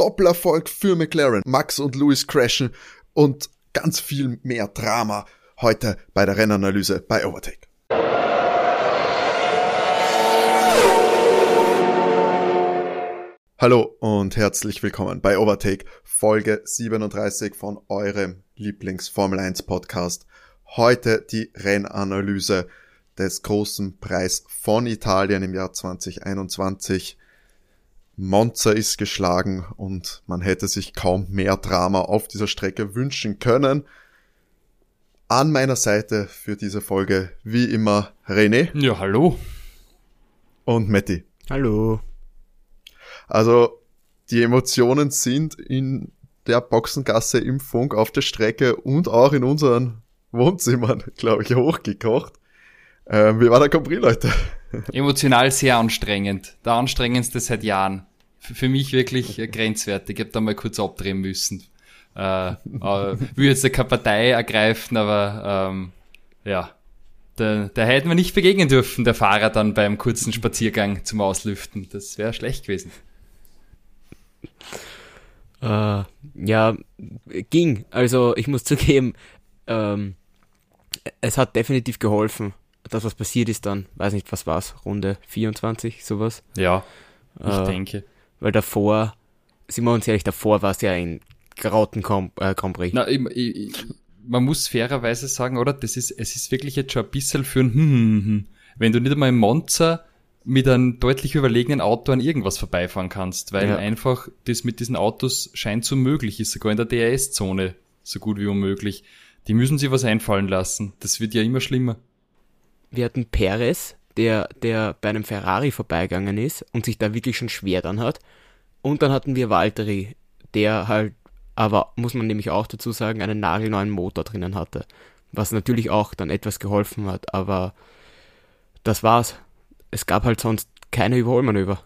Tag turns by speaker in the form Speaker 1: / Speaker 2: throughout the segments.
Speaker 1: Doppelerfolg für McLaren. Max und Lewis crashen und ganz viel mehr Drama heute bei der Rennanalyse bei Overtake. Hallo und herzlich willkommen bei Overtake Folge 37 von eurem Lieblings Formel 1 Podcast. Heute die Rennanalyse des großen Preis von Italien im Jahr 2021. Monza ist geschlagen und man hätte sich kaum mehr Drama auf dieser Strecke wünschen können. An meiner Seite für diese Folge wie immer René.
Speaker 2: Ja, hallo.
Speaker 1: Und Matti.
Speaker 3: Hallo.
Speaker 1: Also die Emotionen sind in der Boxengasse im Funk auf der Strecke und auch in unseren Wohnzimmern, glaube ich, hochgekocht. Ähm, wie war der Compris, Leute?
Speaker 2: Emotional sehr anstrengend. Der anstrengendste seit Jahren für mich wirklich grenzwertig. Ich habe da mal kurz abdrehen müssen. Äh, äh, will jetzt keine Partei ergreifen, aber ähm, ja, da, da hätten wir nicht begegnen dürfen, der Fahrer dann beim kurzen Spaziergang zum Auslüften. Das wäre schlecht gewesen.
Speaker 3: Äh, ja, ging. Also ich muss zugeben, ähm, es hat definitiv geholfen. Das, was passiert ist dann, weiß nicht, was war's, Runde 24, sowas.
Speaker 2: Ja, ich äh, denke
Speaker 3: weil davor, sind wir uns ehrlich, davor war es ja ein grauten Grand, äh, Prix.
Speaker 2: Na, ich, ich, man muss fairerweise sagen, oder? Das ist, es ist wirklich jetzt schon ein bisschen für ein hm, hm, hm. Wenn du nicht einmal im Monza mit einem deutlich überlegenen Auto an irgendwas vorbeifahren kannst, weil ja. einfach das mit diesen Autos scheint so möglich ist, sogar in der DRS-Zone so gut wie unmöglich. Die müssen sich was einfallen lassen. Das wird ja immer schlimmer.
Speaker 3: Wir hatten Perez, der, der bei einem Ferrari vorbeigegangen ist und sich da wirklich schon schwer dann hat. Und dann hatten wir Valtteri, der halt, aber muss man nämlich auch dazu sagen, einen nagelneuen Motor drinnen hatte. Was natürlich auch dann etwas geholfen hat, aber das war's. Es gab halt sonst keine Überholmanöver.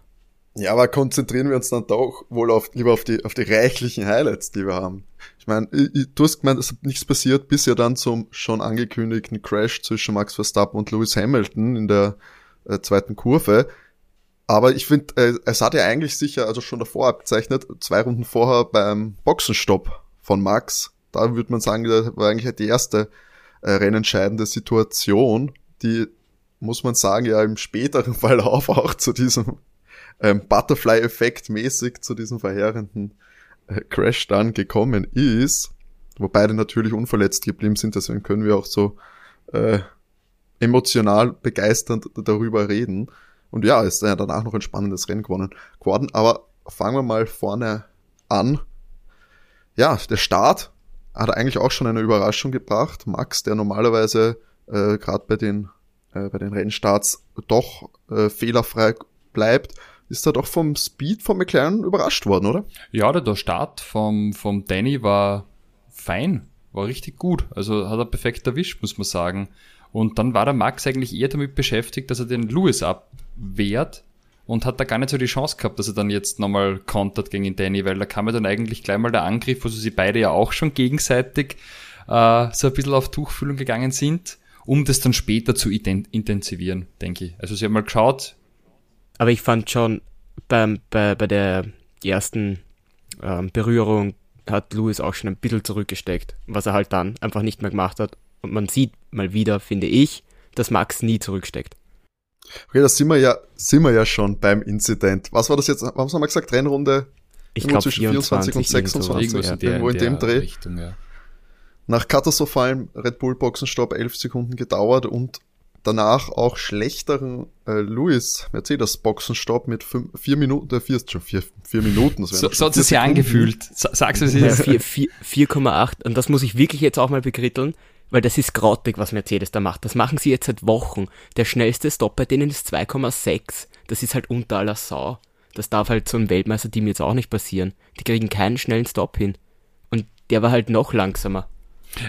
Speaker 1: Ja, aber konzentrieren wir uns dann doch wohl auf, lieber auf die, auf die reichlichen Highlights, die wir haben. Ich meine, du hast gemeint, es ist nichts passiert, bis ja dann zum schon angekündigten Crash zwischen Max Verstappen und Lewis Hamilton in der äh, zweiten Kurve. Aber ich finde, äh, es hat ja eigentlich sicher, also schon davor abgezeichnet, zwei Runden vorher beim Boxenstopp von Max. Da würde man sagen, das war eigentlich die erste äh, rennentscheidende Situation, die, muss man sagen, ja im späteren Verlauf auch zu diesem ähm, Butterfly-Effekt mäßig zu diesem verheerenden äh, Crash dann gekommen ist, wo beide natürlich unverletzt geblieben sind, deswegen können wir auch so äh, emotional begeisternd darüber reden. Und ja, ist ja danach noch ein spannendes Rennen gewonnen geworden. Aber fangen wir mal vorne an. Ja, der Start hat eigentlich auch schon eine Überraschung gebracht. Max, der normalerweise äh, gerade bei den äh, bei den Rennstarts doch äh, fehlerfrei bleibt, ist er doch vom Speed von McLaren überrascht worden, oder?
Speaker 2: Ja, der Start vom, vom Danny war fein, war richtig gut. Also hat er perfekt erwischt, muss man sagen. Und dann war der Max eigentlich eher damit beschäftigt, dass er den Lewis abwehrt und hat da gar nicht so die Chance gehabt, dass er dann jetzt nochmal kontert gegen den Danny, weil da kam ja dann eigentlich gleich mal der Angriff, wo sie beide ja auch schon gegenseitig äh, so ein bisschen auf Tuchfühlung gegangen sind, um das dann später zu intensivieren, denke ich. Also sie haben mal geschaut,
Speaker 3: aber ich fand schon beim, bei, bei der ersten ähm, Berührung hat Louis auch schon ein bisschen zurückgesteckt, was er halt dann einfach nicht mehr gemacht hat. Und man sieht mal wieder, finde ich, dass Max nie zurücksteckt.
Speaker 1: Okay, da sind wir ja, sind wir ja schon beim Incident. Was war das jetzt? Was haben wir gesagt? Rennrunde?
Speaker 3: Ich glaube zwischen 24, 24 und 26.
Speaker 1: Irgendwo in, der, irgendwo in dem Dreh. Richtung, ja. Nach katastrophalem Red Bull Boxenstopp elf Sekunden gedauert und danach auch schlechteren äh, Lewis Mercedes Boxenstopp mit fünf, vier Minuten, äh, vier, schon vier, vier Minuten.
Speaker 2: So, so hat es sich angefühlt. Sagst du es
Speaker 3: ist. 4,8 und das muss ich wirklich jetzt auch mal bekritteln, weil das ist grottig, was Mercedes da macht. Das machen sie jetzt seit Wochen. Der schnellste Stop bei denen ist 2,6. Das ist halt unter aller Sau. Das darf halt so ein Weltmeisterteam jetzt auch nicht passieren. Die kriegen keinen schnellen Stop hin. Und der war halt noch langsamer.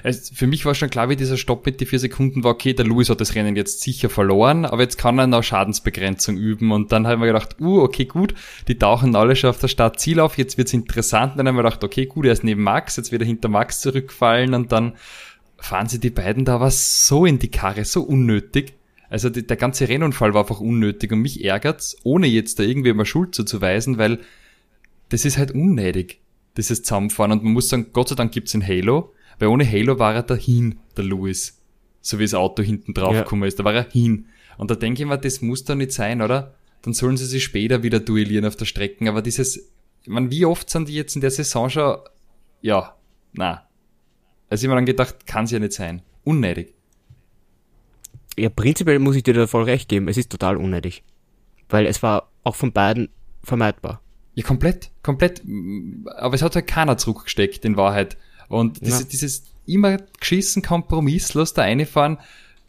Speaker 2: Es, für mich war schon klar, wie dieser Stopp mit die vier Sekunden war, okay, der Lewis hat das Rennen jetzt sicher verloren, aber jetzt kann er noch Schadensbegrenzung üben. Und dann haben wir gedacht, uh, okay, gut, die tauchen alle schon auf der Startziel auf, jetzt wird's interessant. Und dann haben wir gedacht, okay, gut, er ist neben Max, jetzt wird er hinter Max zurückfallen und dann fahren sie die beiden da was so in die Karre, so unnötig. Also die, der ganze Rennunfall war einfach unnötig und mich ärgert's, ohne jetzt da irgendwie mal Schuld zuzuweisen, weil das ist halt unnötig, dieses Zusammenfahren. Und man muss sagen, Gott sei Dank gibt's in Halo, weil ohne Halo war er dahin, der Lewis. So wie das Auto hinten drauf
Speaker 3: Ja.
Speaker 2: gekommen ist, da war er hin. Und da denke ich mir, das muss doch nicht sein, oder? Dann sollen sie sich später wieder duellieren auf der Strecke. Aber dieses, ich meine, wie oft sind die jetzt in der Saison schon, ja, na. Also ich mir dann gedacht, kann's ja nicht sein. Unnötig.
Speaker 3: Ja, prinzipiell muss ich dir da voll recht geben. Es ist total unnötig. Weil es war auch von beiden vermeidbar.
Speaker 2: Ja, komplett, komplett. Aber es hat halt keiner zurückgesteckt, in Wahrheit. Und
Speaker 3: Ja.
Speaker 2: dieses immer geschissen kompromisslos da reinfahren,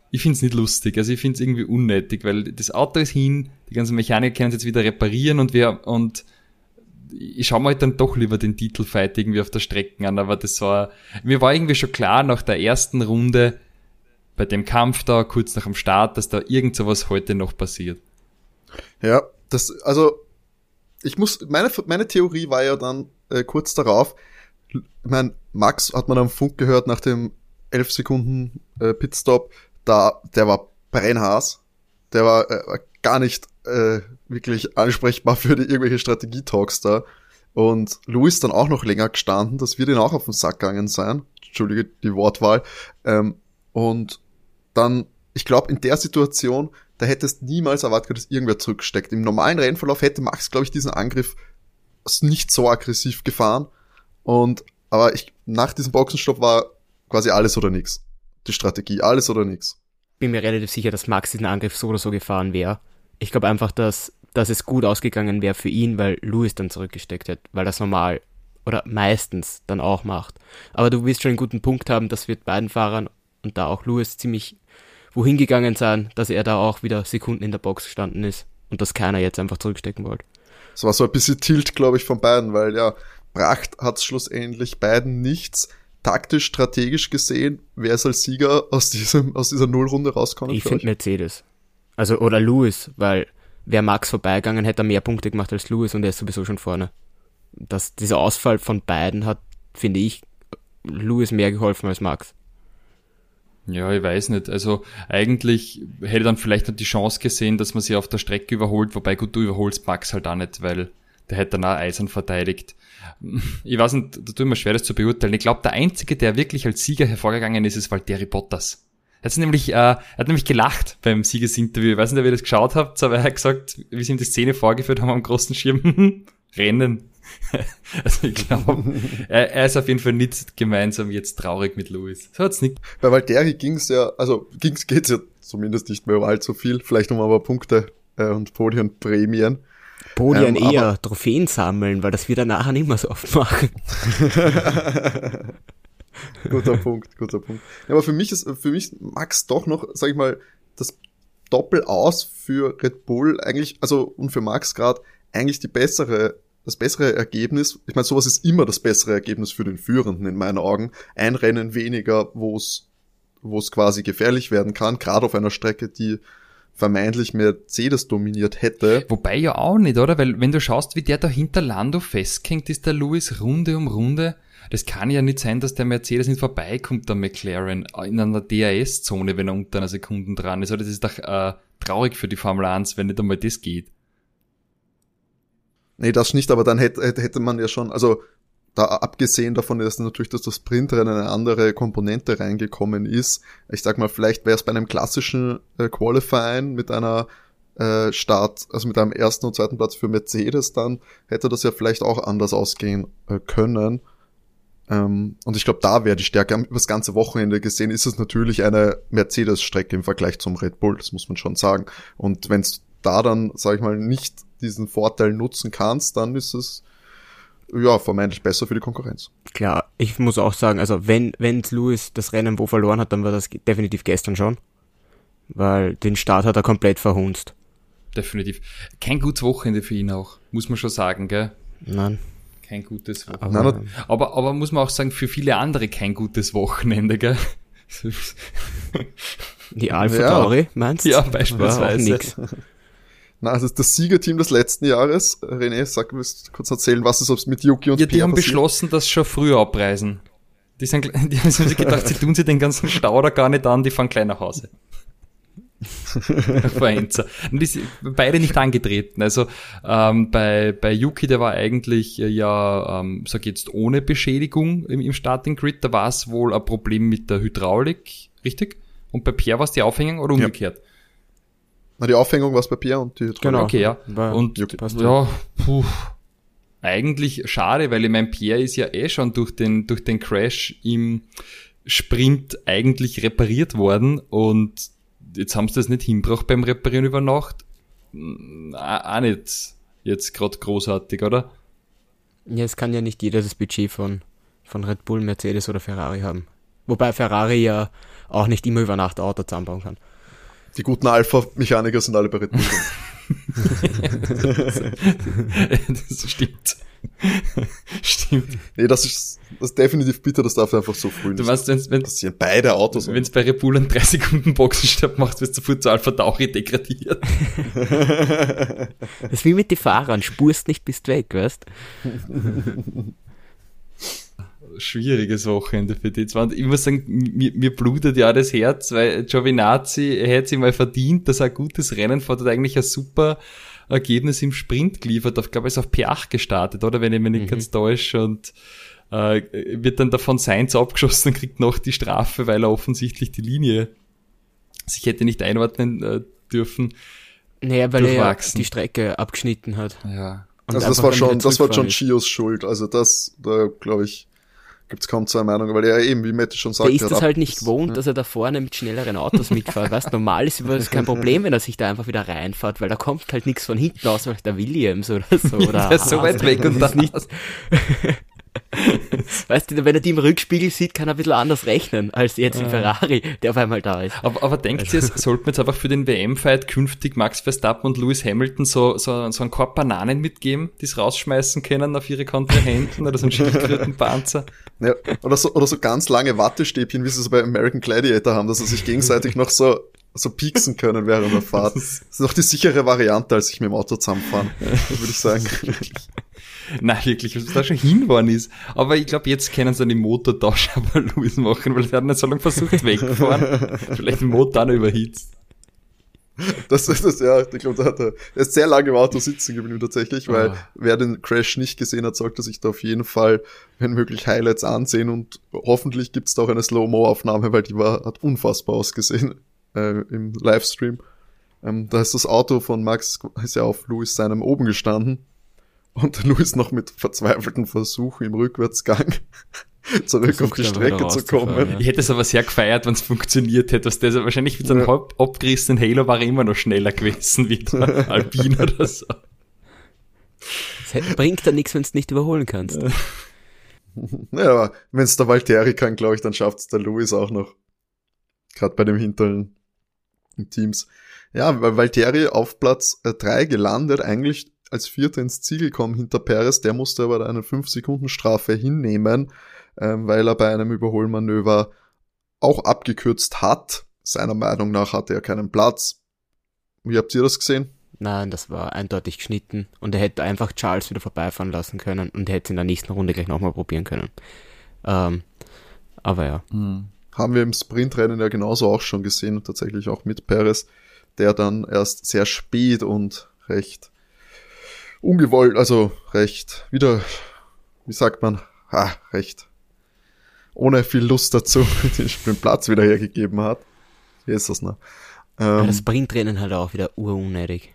Speaker 2: ich find's nicht lustig. Also ich find's irgendwie unnötig, weil das Auto ist hin, die ganzen Mechaniker können es jetzt wieder reparieren und wir, und ich schaue mir halt dann doch lieber den Titelfight irgendwie auf der Strecke an, aber das war, mir war irgendwie schon klar nach der ersten Runde, bei dem Kampf da, kurz nach dem Start, dass da irgend sowas heute noch passiert.
Speaker 1: Ja, das, also, ich muss, meine, meine Theorie war ja dann äh, kurz darauf, ich mein, Max hat man am Funk gehört nach dem 11 Sekunden äh, Pitstop, da, der war brennhaß, der war äh, gar nicht äh, wirklich ansprechbar für die irgendwelche Strategietalks da. Und Louis dann auch noch länger gestanden, das wird ihn auch auf den Sack gegangen sein. Entschuldige die Wortwahl. Ähm, und dann, ich glaube, in der Situation, da hättest niemals erwartet, dass irgendwer zurücksteckt. Im normalen Rennverlauf hätte Max, glaube ich, diesen Angriff nicht so aggressiv gefahren. Und, aber ich, nach diesem Boxenstopp war quasi alles oder nix. Die Strategie, alles oder nix.
Speaker 3: Bin mir relativ sicher, dass Max diesen Angriff so oder so gefahren wäre. Ich glaube einfach, dass, dass es gut ausgegangen wäre für ihn, weil Lewis dann zurückgesteckt hat, weil das normal oder meistens dann auch macht. Aber du wirst schon einen guten Punkt haben, dass wird beiden Fahrern und da auch Lewis ziemlich wohin gegangen sein, dass er da auch wieder Sekunden in der Box gestanden ist und dass keiner jetzt einfach zurückstecken wollte.
Speaker 1: Es war so ein bisschen Tilt, glaube ich, von beiden, weil ja, Pracht hat schlussendlich beiden nichts. Taktisch, strategisch gesehen, wer ist als Sieger aus diesem, aus dieser Nullrunde rauskommen?
Speaker 3: Ich finde? Mercedes. Also, oder Lewis, weil wäre Max vorbeigegangen, hätte er mehr Punkte gemacht als Lewis und er ist sowieso schon vorne. Das, dieser Ausfall von beiden hat, finde ich, Lewis mehr geholfen als Max.
Speaker 2: Ja, ich weiß nicht. Also eigentlich hätte dann vielleicht noch die Chance gesehen, dass man sie auf der Strecke überholt, wobei gut, du überholst Max halt auch nicht, weil der hätte dann auch Eisern verteidigt. Ich weiß nicht, da tut mir schwer, das zu beurteilen. Ich glaube, der Einzige, der wirklich als Sieger hervorgegangen ist, ist Valtteri Bottas. Er hat nämlich, äh, er hat nämlich gelacht beim Siegesinterview. Ich weiß nicht, ob ihr das geschaut habt, aber er hat gesagt, wie sie ihm die Szene vorgeführt haben am großen Schirm, Rennen. also ich glaube, er, er ist auf jeden Fall nicht gemeinsam jetzt traurig mit Lewis. So hat's nicht
Speaker 1: Bei Valtteri ging's ja, also ging's, geht's ja zumindest nicht mehr um allzu viel, vielleicht um aber Punkte äh, und Podienprämien.
Speaker 3: Podium
Speaker 1: Ähm,
Speaker 3: eher Trophäen sammeln, weil das wird er nachher nicht mehr so oft machen.
Speaker 1: guter Punkt, guter Punkt. Ja, aber für mich ist, für mich Max doch noch, sag ich mal, das Doppelaus für Red Bull eigentlich, also und für Max gerade eigentlich die bessere, das bessere Ergebnis. Ich meine, sowas ist immer das bessere Ergebnis für den Führenden in meinen Augen. Ein Rennen weniger, wo es, wo es quasi gefährlich werden kann, gerade auf einer Strecke, die vermeintlich Mercedes dominiert hätte.
Speaker 2: Wobei ja auch nicht, oder? Weil wenn du schaust, wie der da hinter Lando festhängt, ist der Lewis Runde um Runde. Das kann ja nicht sein, dass der Mercedes nicht vorbeikommt, der McLaren, in einer DRS-Zone, wenn er unter einer Sekunde dran ist. Oder das ist doch äh, traurig für die Formel 1, wenn nicht einmal das geht.
Speaker 1: Nee, das nicht, aber dann hätte, hätte hätte man ja schon, also da abgesehen davon ist natürlich, dass das Sprintrennen eine andere Komponente reingekommen ist. Ich sag mal, vielleicht wäre es bei einem klassischen äh, Qualifying mit einer äh, Start, also mit einem ersten und zweiten Platz für Mercedes, dann hätte das ja vielleicht auch anders ausgehen äh, können. Ähm, und ich glaube, da wäre die Stärke. Über das ganze Wochenende gesehen ist es natürlich eine Mercedes-Strecke im Vergleich zum Red Bull, das muss man schon sagen. Und wenn es da dann, sag ich mal, nicht diesen Vorteil nutzen kannst, dann ist es ja vermeintlich besser für die Konkurrenz.
Speaker 3: Klar, ich muss auch sagen, also wenn, wenn Lewis das Rennen wo verloren hat, dann war das definitiv gestern schon. Weil den Start hat er komplett verhunzt.
Speaker 2: Definitiv. Kein gutes Wochenende für ihn auch, muss man schon sagen, gell?
Speaker 3: Nein.
Speaker 2: Kein gutes Wochenende.
Speaker 3: Aber,
Speaker 2: Aber, aber muss man auch sagen, für viele andere kein gutes Wochenende, gell?
Speaker 3: die Alpha
Speaker 1: Ja.
Speaker 3: Tauri, meinst du?
Speaker 2: Ja,
Speaker 3: War auch
Speaker 2: beispielsweise.
Speaker 1: Na, es ist das Siegerteam des letzten Jahres. René, sag, willst du kurz erzählen, was ist mit Yuki und
Speaker 2: Ja, die haben
Speaker 1: passiert?
Speaker 2: beschlossen, das schon früher abreisen. Die, sind, die haben sich gedacht, sie tun sie den ganzen Stau da gar nicht an, die fahren gleich nach Hause. Und die sind beide nicht angetreten. Also ähm, bei, bei Yuki, der war eigentlich äh, ja, ähm, sag jetzt, ohne Beschädigung im, im Starting Grid. Da war es wohl ein Problem mit der Hydraulik, richtig? Und bei Pierre war es die Aufhängung oder umgekehrt? Ja.
Speaker 1: Na, die Aufhängung war es bei Pierre und die.
Speaker 2: Genau. Okay, ja. War und Yuki. ja, puh, eigentlich schade, weil ich mein Pierre ist ja eh schon durch den, durch den Crash im Sprint eigentlich repariert worden und jetzt haben sie das nicht hinbracht beim Reparieren über Nacht. Auch nicht jetzt gerade großartig, oder?
Speaker 3: Ja, es kann ja nicht jeder das Budget von, von Red Bull, Mercedes oder Ferrari haben. Wobei Ferrari ja auch nicht immer über Nacht Auto zusammenbauen kann.
Speaker 1: Die guten Alpha-Mechaniker sind alle bei Red Bull.
Speaker 2: das stimmt. Stimmt.
Speaker 1: Nee, das ist, das ist definitiv bitter, das darf einfach so früh
Speaker 2: du nicht weißt, wenn's, wenn,
Speaker 1: passieren. Beide Autos.
Speaker 2: Wenn es bei Red Bull einen 3 Sekunden Boxenstopp macht, wirst du sofort zu Alpha Tauri degradiert.
Speaker 3: das ist wie mit den Fahrern. Spurst nicht, bist weg, weißt
Speaker 2: schwieriges Wochenende für die zwei. ich muss sagen, mir, mir blutet ja das Herz, weil Giovinazzi, er hätte sich mal verdient, dass er ein gutes Rennen fährt, hat eigentlich ein super Ergebnis im Sprint geliefert. Ich glaube, er ist auf P8 gestartet, oder? Wenn ich mich nicht mhm. ganz täusche. Und äh, wird dann davon Seins abgeschossen und kriegt noch die Strafe, weil er offensichtlich die Linie sich hätte nicht einordnen äh, dürfen.
Speaker 3: Naja, weil er ja die Strecke abgeschnitten hat.
Speaker 2: Ja.
Speaker 1: Und also das war schon, das war schon Chios Schuld. Also das, da glaube ich, gibt es kaum zwei Meinungen, weil er eben, wie Mette schon sagt,
Speaker 3: der ist es halt nicht gewohnt, ja. dass er da vorne mit schnelleren Autos mitfährt. weißt, normal ist das kein Problem, wenn er sich da einfach wieder reinfährt, weil da kommt halt nichts von hinten aus, weil der Williams oder so. Oder
Speaker 2: der ist so weit weg und das nicht.
Speaker 3: weißt du, wenn er die im Rückspiegel sieht, kann er ein bisschen anders rechnen, als jetzt im Ferrari, der auf einmal da ist.
Speaker 2: Aber, aber denkt also. ihr, es sollten wir jetzt einfach für den WM-Fight künftig Max Verstappen und Lewis Hamilton so, so, so ein Korb Bananen mitgeben, die es rausschmeißen können auf ihre Kontrahenten oder so einen Schildkrötenpanzer?
Speaker 1: Ja, oder so, oder so ganz lange Wattestäbchen, wie sie es bei American Gladiator haben, dass sie sich gegenseitig noch so so pieksen können während der Fahrt. Das ist noch die sichere Variante, als ich mit dem Auto zusammenfahren, würde ich sagen.
Speaker 2: Nein, wirklich, was da schon hingefahren ist. Aber ich glaube, jetzt können sie einen Motortausch aber Louis machen, weil er hat nicht so lange versucht weggefahren. Vielleicht den Motor auch noch überhitzt.
Speaker 1: Das ist das, ja, ich glaube, da hat er, er ist sehr lange im Auto sitzen geblieben tatsächlich, weil ah. wer den Crash nicht gesehen hat, sollte sich da auf jeden Fall, wenn möglich, Highlights ansehen und hoffentlich gibt's da auch eine Slow-Mo-Aufnahme, weil die war, hat unfassbar ausgesehen äh, im Livestream. Ähm, da ist das Auto von Max, ist ja auf Louis seinem oben gestanden und Louis noch mit verzweifelten Versuchen im Rückwärtsgang zurück auf die Strecke zu kommen.
Speaker 2: Ja. Ich hätte es aber sehr gefeiert, wenn es funktioniert hätte. Was der so, wahrscheinlich mit so einem ja. abgerissenen Halo war er immer noch schneller gewesen wie der Alpine oder so.
Speaker 3: Es bringt da nichts, wenn du nicht überholen kannst.
Speaker 1: Naja, aber wenn es der Valtteri kann, glaube ich, dann schafft es der Louis auch noch. Gerade bei dem hinteren Teams. Ja, weil Valtteri auf Platz 3 äh, gelandet, eigentlich als Vierter ins Ziel gekommen hinter Perez, der musste aber eine 5-Sekunden-Strafe hinnehmen, ähm, weil er bei einem Überholmanöver auch abgekürzt hat. Seiner Meinung nach hatte er keinen Platz. Wie habt ihr das gesehen?
Speaker 3: Nein, das war eindeutig geschnitten und er hätte einfach Charles wieder vorbeifahren lassen können und hätte in der nächsten Runde gleich nochmal probieren können. Ähm, aber ja. Hm.
Speaker 1: Haben wir im Sprintrennen ja genauso auch schon gesehen und tatsächlich auch mit Perez, der dann erst sehr spät und recht ungewollt, also recht, wieder, wie sagt man, ha, recht, ohne viel Lust dazu, den Platz wieder hergegeben hat. Wie ist das noch?
Speaker 3: Ähm, das Sprintrennen halt auch wieder urunnötig.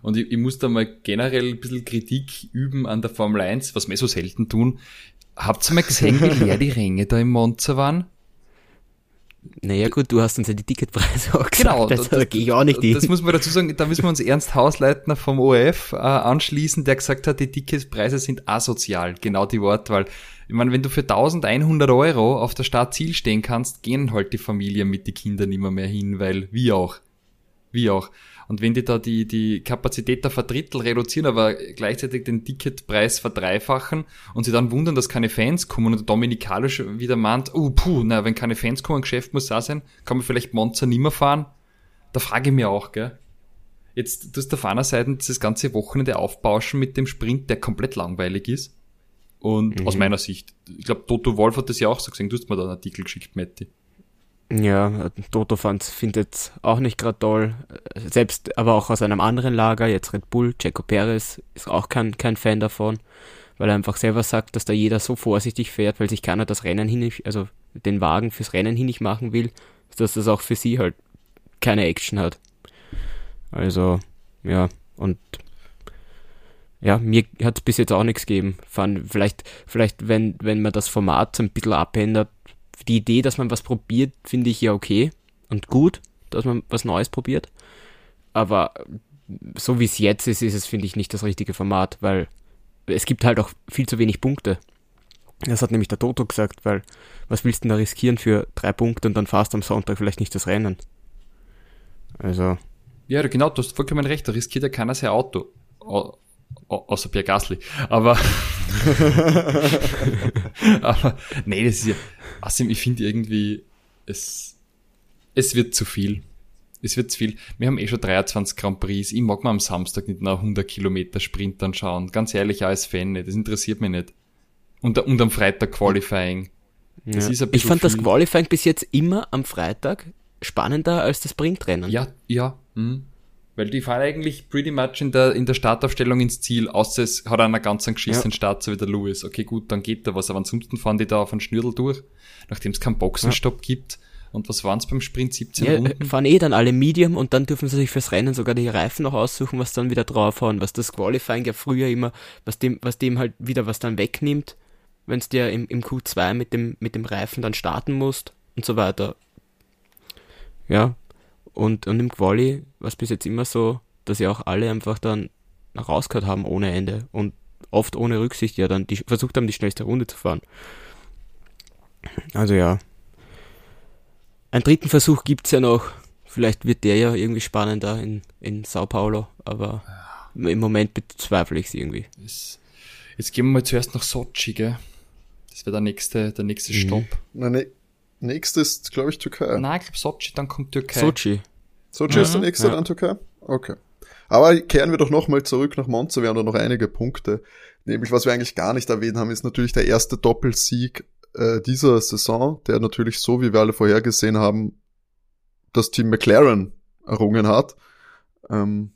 Speaker 2: Und ich, ich muss da mal generell ein bisschen Kritik üben an der Formel 1, was wir so selten tun. Habt ihr mal gesehen, wie leer die Ränge da im Monza waren?
Speaker 3: Naja gut, du hast uns ja die Ticketpreise auch gesagt, genau, das, da gehe ich auch nicht hin.
Speaker 2: Das muss man dazu sagen, da müssen wir uns Ernst Hausleitner vom ORF äh, anschließen, der gesagt hat, die Ticketpreise sind asozial, genau die Wortwahl. Ich meine, wenn du für 1100 Euro auf der Stadt Ziel stehen kannst, gehen halt die Familien mit den Kindern immer mehr hin, weil wie auch. Wie auch. Und wenn die da die, die Kapazität auf ein Drittel reduzieren, aber gleichzeitig den Ticketpreis verdreifachen und sie dann wundern, dass keine Fans kommen und der Dominik Kalisch wieder meint, oh puh, na, wenn keine Fans kommen, Geschäft muss da sein, kann man vielleicht Monza nimmer fahren? Da frage ich mir auch, gell? Jetzt, du hast auf einer Seite dieses ganze Wochenende aufbauschen mit dem Sprint, der komplett langweilig ist. Und mhm. aus meiner Sicht, ich glaube, Toto Wolf hat das ja auch so gesehen, du hast mir da einen Artikel geschickt, Matti.
Speaker 3: Ja, Toto-Fans findet auch nicht gerade toll. Selbst aber auch aus einem anderen Lager, jetzt Red Bull, Checo Perez ist auch kein, kein Fan davon, weil er einfach selber sagt, dass da jeder so vorsichtig fährt, weil sich keiner das Rennen hin, also den Wagen fürs Rennen hin nicht machen will, dass das auch für sie halt keine Action hat. Also, ja, und ja, mir hat es bis jetzt auch nichts gegeben. Vielleicht, vielleicht wenn, wenn man das Format so ein bisschen abändert, die Idee, dass man was probiert, finde ich ja okay und gut, dass man was Neues probiert. Aber so wie es jetzt ist, ist es, finde ich, nicht das richtige Format, weil es gibt halt auch viel zu wenig Punkte. Das hat nämlich der Toto gesagt, weil was willst du denn da riskieren für drei Punkte und dann fährst du am Sonntag vielleicht nicht das Rennen? Also.
Speaker 2: Ja, genau, du hast vollkommen recht, da riskiert ja keiner sein Auto. Außer Pierre Gasly. Aber, aber, nee, das ist ja, Außerdem, ich finde irgendwie, es, es wird zu viel. Es wird zu viel. Wir haben eh schon 23 Grand Prix. Ich mag mal am Samstag nicht nach 100 Kilometer Sprint anschauen. Ganz ehrlich, als Fan nicht. Das interessiert mich nicht. Und, und am Freitag Qualifying.
Speaker 3: Das ja. ich fand viel. das Qualifying bis jetzt immer am Freitag spannender als das Sprintrennen.
Speaker 2: Ja, ja. Hm. Weil die fahren eigentlich pretty much in der, in der Startaufstellung ins Ziel, außer es hat einer ganz einen geschissenen ja. Start, so wie der Lewis. Okay, gut, dann geht da was, aber ansonsten fahren die da auf einen Schnürdel durch, nachdem es keinen Boxenstopp ja. gibt. Und was waren es beim Sprint? 17 ja, Runden?
Speaker 3: fahren eh dann alle Medium und dann dürfen sie sich fürs Rennen sogar die Reifen noch aussuchen, was dann wieder draufhauen, was das Qualifying ja früher immer, was dem, was dem halt wieder was dann wegnimmt, wenn es dir im, im Q2 mit dem, mit dem Reifen dann starten musst und so weiter. Ja, und, und im Quali war es bis jetzt immer so, dass ja auch alle einfach dann rausgehört haben ohne Ende und oft ohne Rücksicht ja dann die, versucht haben, die schnellste Runde zu fahren. Also ja. Einen dritten Versuch gibt's ja noch. Vielleicht wird der ja irgendwie spannender in, in Sao Paulo, aber im Moment bezweifle ich es irgendwie.
Speaker 2: Jetzt, gehen wir mal zuerst nach Sochi, gell? Das wäre der nächste, der nächste mhm. Stopp.
Speaker 1: Ne, nächstes, glaube ich, Türkei.
Speaker 2: Nein, ich glaube Sochi, dann kommt Türkei.
Speaker 3: Sochi.
Speaker 1: Sochi mhm, ist der nächste, ja. dann Türkei? Okay. Aber kehren wir doch nochmal zurück nach Monza. Wir haben da noch einige Punkte. Nämlich, was wir eigentlich gar nicht erwähnt haben, ist natürlich der erste Doppelsieg äh, dieser Saison, der natürlich so, wie wir alle vorhergesehen haben, das Team McLaren errungen hat. Ähm,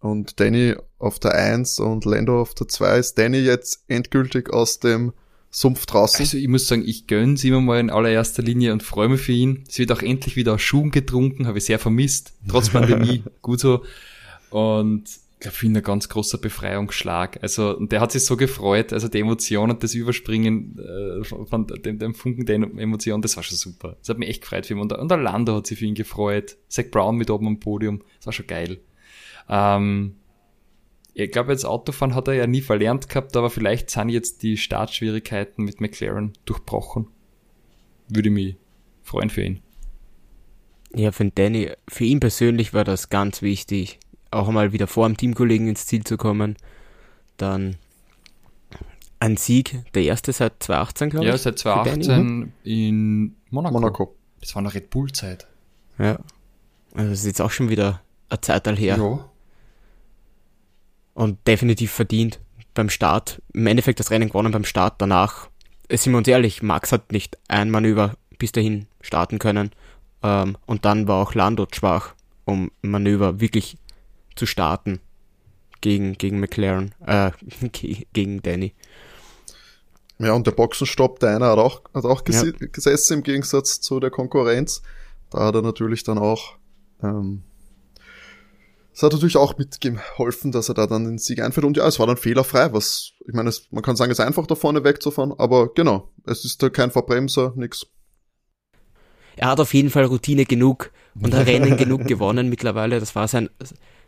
Speaker 1: und Danny auf der 1 und Lando auf der 2 ist Danny jetzt endgültig aus dem Sumpf draußen.
Speaker 2: Also ich muss sagen, ich gönn's immer mal in allererster Linie und freue mich für ihn. Es wird auch endlich wieder aus Schuhen getrunken, habe ich sehr vermisst, trotz Pandemie, gut so. Und ich glaube, für ihn ein ganz großer Befreiungsschlag. Also, und der hat sich so gefreut, also die Emotion und das Überspringen äh, von dem, dem Funken der Emotion, das war schon super. Das hat mich echt gefreut für ihn. Und, und der Lando hat sich für ihn gefreut. Zach Brown mit oben am Podium, das war schon geil. Ähm, ich glaube, jetzt Autofahren hat er ja nie verlernt gehabt, aber vielleicht sind jetzt die Startschwierigkeiten mit McLaren durchbrochen. Würde mich freuen für ihn.
Speaker 3: Ja, für Danny, für ihn persönlich war das ganz wichtig, auch mal wieder vor dem Teamkollegen ins Ziel zu kommen. Dann ein Sieg, der erste seit 2018, glaube
Speaker 2: ich. Ja, seit 2018 Danny, in Monaco. Monaco. Das war eine Red Bull-Zeit.
Speaker 3: Ja. Also das ist jetzt auch schon wieder eine Zeit her. Ja und definitiv verdient beim Start. Im Endeffekt das Rennen gewonnen beim Start. Danach, sind wir uns ehrlich, Max hat nicht ein Manöver bis dahin starten können. Ähm, und dann war auch Lando schwach, um Manöver wirklich zu starten gegen, gegen McLaren, äh, gegen Danny.
Speaker 1: Ja, und der Boxenstopp, der einer hat auch, hat auch ja. gesessen im Gegensatz zu der Konkurrenz. Da hat er natürlich dann auch ähm, es hat natürlich auch mitgeholfen, dass er da dann den Sieg einführt. Und ja, es war dann fehlerfrei, was, ich meine, es, man kann sagen, es ist einfach da vorne wegzufahren, aber genau, es ist da kein Verbremser, nix.
Speaker 3: Er hat auf jeden Fall Routine genug und Rennen genug gewonnen mittlerweile. Das war sein,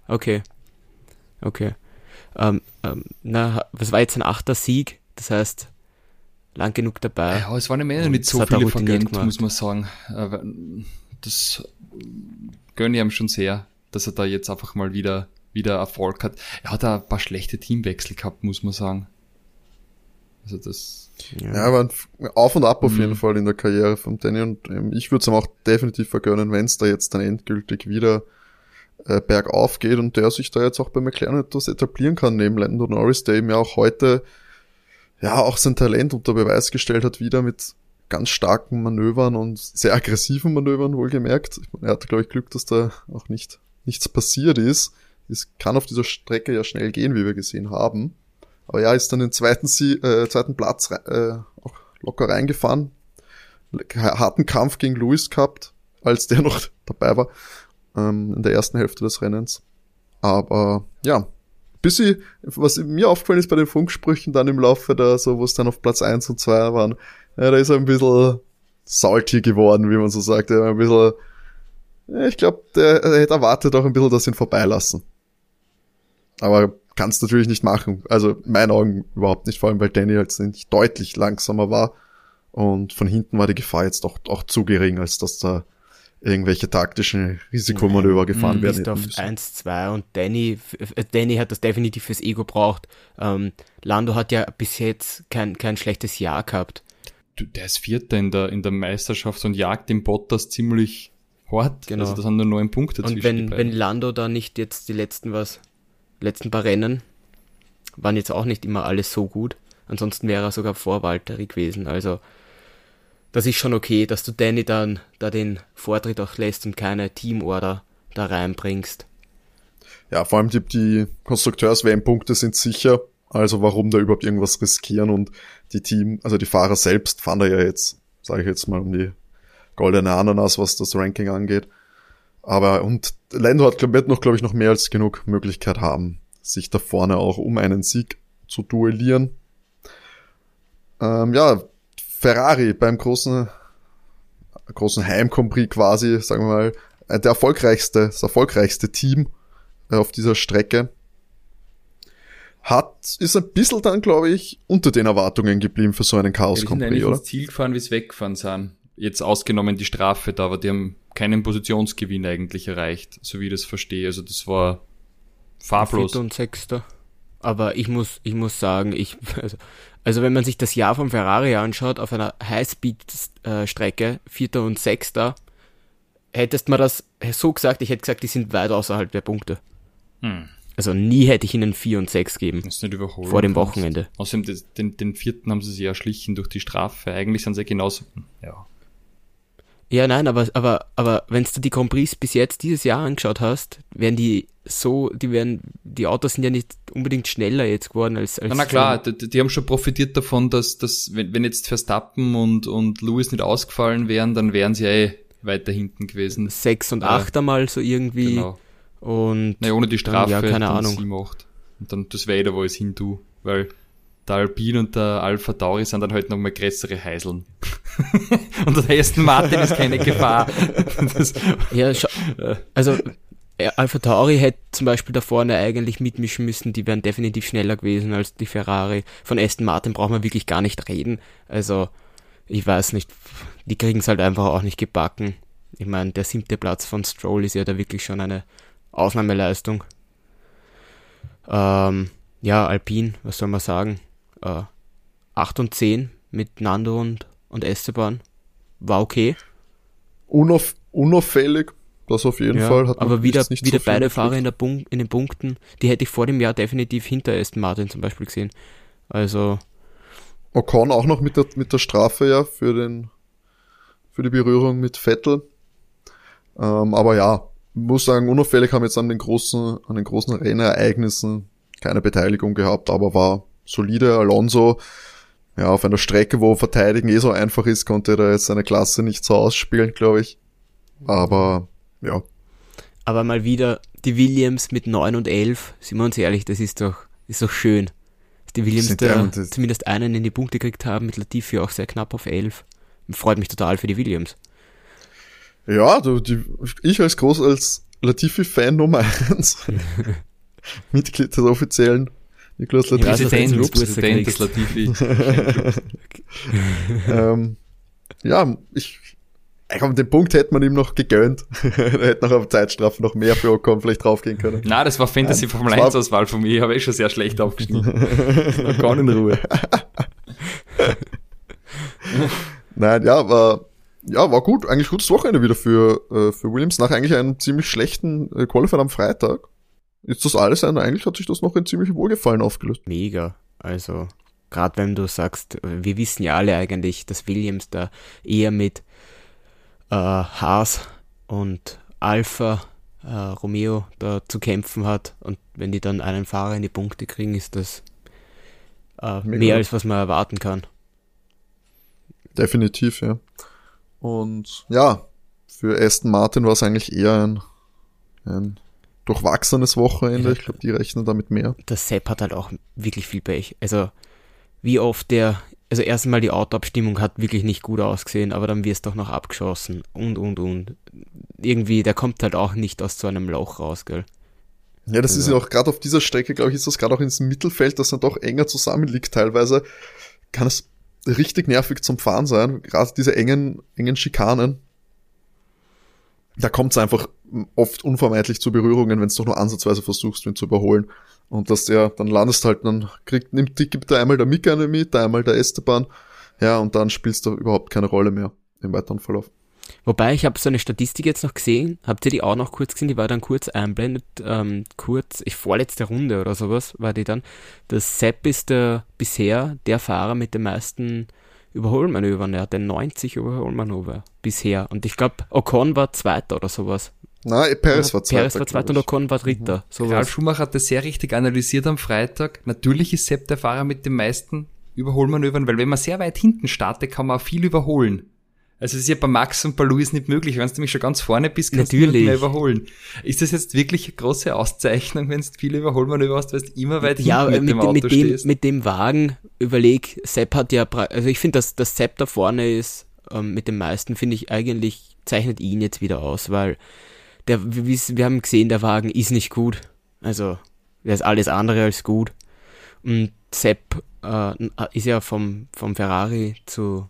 Speaker 3: okay, okay. Ähm, ähm, na, was war jetzt ein achter Sieg? Das heißt, lang genug dabei.
Speaker 2: Ja, es waren im Ende nicht so viele vergönnt, muss man sagen. Das gönne ich ihm schon sehr dass er da jetzt einfach mal wieder, wieder Erfolg hat. Er hat da ein paar schlechte Teamwechsel gehabt, muss man sagen. Also das.
Speaker 1: Ja, ja aber auf und ab auf mhm. jeden Fall in der Karriere von Danny und ähm, ich würde es ihm auch definitiv vergönnen, wenn es da jetzt dann endgültig wieder äh, bergauf geht und der sich da jetzt auch bei McLaren etwas etablieren kann, neben Lando Norris, der eben ja auch heute ja auch sein Talent unter Beweis gestellt hat, wieder mit ganz starken Manövern und sehr aggressiven Manövern wohlgemerkt. Er hatte, glaube ich, Glück, dass da auch nicht nichts passiert ist. Es kann auf dieser Strecke ja schnell gehen, wie wir gesehen haben. Aber ja, ist dann den zweiten, Sie äh, zweiten Platz äh, auch locker reingefahren. Harten Kampf gegen Lewis gehabt, als der noch dabei war ähm, in der ersten Hälfte des Rennens. Aber ja, bis was mir aufgefallen ist bei den Funksprüchen dann im Laufe da, so wo es dann auf Platz eins und zwei waren, ja, da ist er ein bisschen salty geworden, wie man so sagt. Ein bisschen, ich glaube, der, hätte erwartet auch ein bisschen, dass sie ihn vorbeilassen. Aber kannst natürlich nicht machen. Also in meinen Augen überhaupt nicht, vor allem weil Danny halt nicht deutlich langsamer war. Und von hinten war die Gefahr jetzt doch auch zu gering, als dass da irgendwelche taktischen Risikomanöver Nein, gefahren werden.
Speaker 3: Bist auf 1, 2 und Danny, äh, Danny hat das definitiv fürs Ego braucht. Ähm, Lando hat ja bis jetzt kein, kein schlechtes Jahr gehabt.
Speaker 2: Du, der ist Vierter in der, in der Meisterschaft und jagt den Bottas ziemlich hart.
Speaker 3: Genau.
Speaker 2: Also das sind nur neun Punkte
Speaker 3: Und wenn, wenn Lando da nicht jetzt die letzten was, letzten paar Rennen, waren jetzt auch nicht immer alles so gut. Ansonsten wäre er sogar vor Valtteri gewesen. Also das ist schon okay, dass du Danny dann da den Vortritt auch lässt und keine Teamorder da reinbringst.
Speaker 1: Ja, vor allem die, die Konstrukteurs-WM-Punkte sind sicher, also warum da überhaupt irgendwas riskieren und die Team, also die Fahrer selbst fahren da ja jetzt, sage ich jetzt mal, um die goldene Ananas, was das Ranking angeht. Aber und Lando hat wird noch, glaube ich, noch mehr als genug Möglichkeit haben, sich da vorne auch um einen Sieg zu duellieren. Ähm, ja, Ferrari beim großen, großen Heimcompris quasi, sagen wir mal, äh, der erfolgreichste, das erfolgreichste Team äh, auf dieser Strecke. Hat, ist ein bisschen dann, glaube ich, unter den Erwartungen geblieben für so einen Chaos
Speaker 2: ja, die sind eigentlich oder? ins Ziel gefahren, wie es weggefahren sind. Jetzt ausgenommen die Strafe da, aber die haben keinen Positionsgewinn eigentlich erreicht, so wie ich das verstehe. Also das war farblos.
Speaker 3: Vierter und Sechster. Aber ich muss, ich muss sagen, ich, also, also wenn man sich das Jahr vom Ferrari anschaut, auf einer Highspeed-Strecke, Vierter und Sechster, hättest man das so gesagt, ich hätte gesagt, die sind weit außerhalb der Punkte. Hm. Also nie hätte ich ihnen vier und sechs geben.
Speaker 2: Das ist nicht überholen.
Speaker 3: Vor dem Wochenende.
Speaker 2: Außerdem, den, den vierten haben sie sich erschlichen durch die Strafe. Eigentlich sind sie genauso, ja.
Speaker 3: Ja, nein, aber, aber, aber wenn du die Grand Prix bis jetzt dieses Jahr angeschaut hast, werden die so, die werden, die Autos sind ja nicht unbedingt schneller jetzt geworden als, als
Speaker 2: Na, na klar, die, die, haben schon profitiert davon, dass, dass wenn, wenn jetzt Verstappen und, und Lewis nicht ausgefallen wären, dann wären sie eh weiter hinten gewesen.
Speaker 3: Sechs und acht ja. einmal so irgendwie. Genau. Und.
Speaker 2: Naja, ohne die Strafe,
Speaker 3: ja, keine Ahnung.
Speaker 2: sieben, acht. Und dann, das wäre eh da, wo es hin tue, weil der Alpine und der Alpha Tauri sind dann halt nochmal größere Heiseln. und der Aston Martin ist keine Gefahr.
Speaker 3: Das, ja, also Alpha Tauri hätte zum Beispiel da vorne eigentlich mitmischen müssen, die wären definitiv schneller gewesen als die Ferrari. Von Aston Martin braucht man wirklich gar nicht reden. Also, ich weiß nicht, die kriegen es halt einfach auch nicht gebacken. Ich meine, der siebte Platz von Stroll ist ja da wirklich schon eine Ausnahmeleistung. Ähm, ja, Alpine, was soll man sagen? Äh, 8 und 10 mit Nando und, und Esteban war okay.
Speaker 1: Unauf, unauffällig, das auf jeden ja, Fall.
Speaker 3: Hat aber wieder, wieder so beide Fahrer in, der in den Punkten, die hätte ich vor dem Jahr definitiv hinter Aston Martin zum Beispiel gesehen. Also.
Speaker 1: Ocon auch noch mit der, mit der Strafe ja für den, für die Berührung mit Vettel. Ähm, aber ja, muss sagen, unauffällig haben jetzt an den großen, an den großen Rennereignissen keine Beteiligung gehabt, aber war solide. Alonso, ja, auf einer Strecke, wo Verteidigen eh so einfach ist, konnte er jetzt seine Klasse nicht so ausspielen, glaube ich. Aber ja.
Speaker 3: Aber mal wieder die Williams mit 9 und 11, sind wir uns ehrlich, das ist doch, ist doch schön. Dass die Williams da zumindest einen in die Punkte gekriegt haben, mit Latifi auch sehr knapp auf 11. Freut mich total für die Williams.
Speaker 1: Ja, du, die, ich als groß als Latifi-Fan Nummer 1, Mitglied des offiziellen Niklas Latifi.
Speaker 2: Präsident, Präsident des Latifi.
Speaker 1: ähm, ja, ich Komm, den Punkt hätte man ihm noch gegönnt. er hätte noch auf Zeitstrafe noch mehr für Ocon vielleicht draufgehen können.
Speaker 2: Na, das war Fantasy Formel 1 Auswahl von mir. Ich habe eh schon sehr schlecht aufgeschnitten.
Speaker 1: Ocon in Ruhe. Nein, ja, war, ja, war gut. Eigentlich gutes Wochenende wieder für, äh, für Williams. Nach eigentlich einem ziemlich schlechten äh, Qualifier am Freitag. Ist das alles ein, eigentlich hat sich das noch in ziemlich Wohlgefallen aufgelöst.
Speaker 3: Mega. Also, gerade wenn du sagst, wir wissen ja alle eigentlich, dass Williams da eher mit äh, Haas und Alpha äh, Romeo da zu kämpfen hat und wenn die dann einen Fahrer in die Punkte kriegen, ist das äh, mehr als was man erwarten kann.
Speaker 1: Definitiv, ja. Und ja, für Aston Martin war es eigentlich eher ein, ein durchwachsenes Wochenende. Ich glaube, die rechnen damit mehr.
Speaker 3: Der Sepp hat halt auch wirklich viel Pech. Also, wie oft der, also erstmal die Autoabstimmung hat wirklich nicht gut ausgesehen, aber dann wirst du doch noch abgeschossen und, und, und. Irgendwie, der kommt halt auch nicht aus so einem Loch raus, gell?
Speaker 1: Ja, das also. ist ja auch gerade auf dieser Strecke, glaube ich, ist das gerade auch ins Mittelfeld, das dann doch enger zusammenliegt teilweise. Kann es richtig nervig zum Fahren sein, gerade diese engen, engen Schikanen da kommt es einfach oft unvermeidlich zu Berührungen, wenn es doch nur ansatzweise versuchst, ihn zu überholen. Und dass der, dann landest halt, dann kriegt, nimmt, gibt da einmal der Mika mit, einmal der Esteban, ja, und dann spielst du überhaupt keine Rolle mehr im weiteren Verlauf.
Speaker 3: Wobei, ich habe so eine Statistik jetzt noch gesehen, habt ihr die auch noch kurz gesehen, die war dann kurz einblendet, ähm, kurz, ich vorletzte Runde oder sowas war die dann. Das Sepp ist der bisher der Fahrer mit den meisten Überholmanövern. Er hatte 90 Überholmanöver bisher. Und ich glaube, Ocon war Zweiter oder sowas.
Speaker 1: Nein, Perez war Zweiter.
Speaker 3: Perez war Zweiter und Ocon war Dritter.
Speaker 2: Mhm. Ralf Schumacher hat das sehr richtig analysiert am Freitag. Natürlich ist Sepp der Fahrer mit den meisten Überholmanövern, weil wenn man sehr weit hinten startet, kann man auch viel überholen. Also es ist ja bei Max und bei Louis nicht möglich. Wenn du nämlich schon ganz vorne bist, kannst
Speaker 3: Natürlich. du nicht
Speaker 2: mehr überholen. Ist das jetzt wirklich eine große Auszeichnung, wenn du viele Überholmanöver hast, weil du immer weit ja, hinten mit, mit dem Auto
Speaker 3: mit
Speaker 2: dem, stehst?
Speaker 3: mit dem Wagen, überleg, Sepp hat ja, also ich finde, dass das Sepp da vorne ist, ähm, mit den meisten, finde ich eigentlich, zeichnet ihn jetzt wieder aus, weil der, wir, wir haben gesehen, der Wagen ist nicht gut. Also, der ist alles andere als gut. Und Sepp äh, ist ja vom, vom Ferrari zu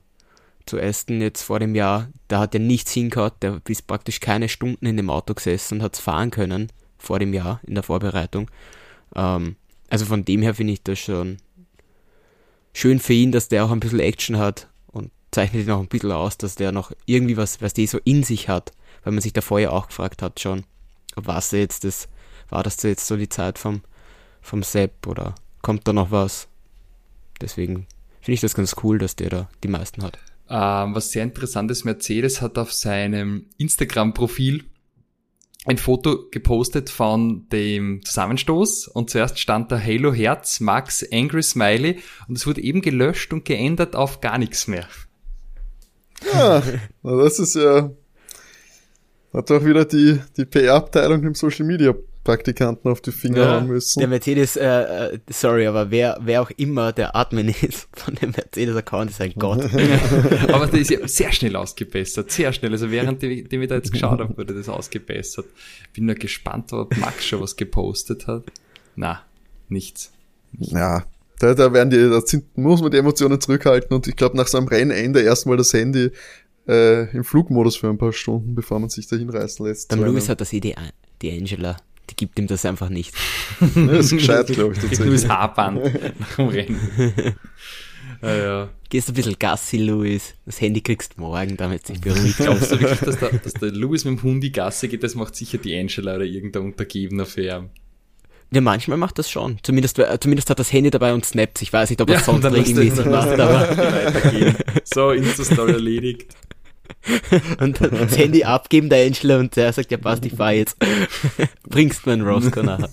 Speaker 3: zu Aston jetzt vor dem Jahr, da hat er nichts hingehört, der ist praktisch keine Stunden in dem Auto gesessen und hat es fahren können vor dem Jahr in der Vorbereitung. Ähm, also von dem her finde ich das schon schön für ihn, dass der auch ein bisschen Action hat und zeichnet ihn auch ein bisschen aus, dass der noch irgendwie was, was die so in sich hat, weil man sich da vorher auch gefragt hat schon, was jetzt das, war das jetzt so die Zeit vom, vom Sepp oder kommt da noch was? Deswegen finde ich das ganz cool, dass der da die meisten hat.
Speaker 2: Ähm, was sehr interessant ist, Mercedes hat auf seinem Instagram-Profil ein Foto gepostet von dem Zusammenstoß und zuerst stand da Halo Herz, Max Angry Smiley und es wurde eben gelöscht und geändert auf gar nichts mehr.
Speaker 1: Ja, das ist ja, hat doch wieder die, die PR-Abteilung im Social Media Praktikanten auf die Finger ja, hauen müssen.
Speaker 3: Der Mercedes, äh, äh, sorry, aber wer, wer auch immer der Admin ist von dem Mercedes-Account, ist ein Gott.
Speaker 2: aber der ist ja sehr schnell ausgebessert, sehr schnell. Also während die, die wir da jetzt geschaut haben, wurde das ausgebessert. Bin nur gespannt, ob Max schon was gepostet hat. Na, nichts.
Speaker 1: nichts. Ja, da, da werden die, da sind, muss man die Emotionen zurückhalten und ich glaube nach so einem Rennende erstmal das Handy äh, im Flugmodus für ein paar Stunden, bevor man sich da hinreißen lässt.
Speaker 3: Dann Louis hat das Idee, die Angela die gibt ihm das einfach nicht.
Speaker 1: das ist gescheit, glaube ich. Tatsächlich.
Speaker 2: Louis Haarband nach dem Rennen.
Speaker 3: ah, ja. Gehst ein bisschen Gassi, Louis. Das Handy kriegst du morgen, damit sich beruhigt.
Speaker 2: Glaubst du wirklich, dass der, dass der Louis mit dem Hundi Gassi geht? Das macht sicher die Angela oder irgendein Untergebener für ihn.
Speaker 3: Ja, manchmal macht das schon. Zumindest, äh, zumindest hat das Handy dabei und snappt. Ich weiß nicht, ob er ja, sonst regelmäßig macht, aber.
Speaker 2: So, Insta-Story erledigt.
Speaker 3: und dann das Handy abgeben, der Angela, und der sagt, ja passt, ich fahr jetzt. Bringst mir einen Roscoe nachher.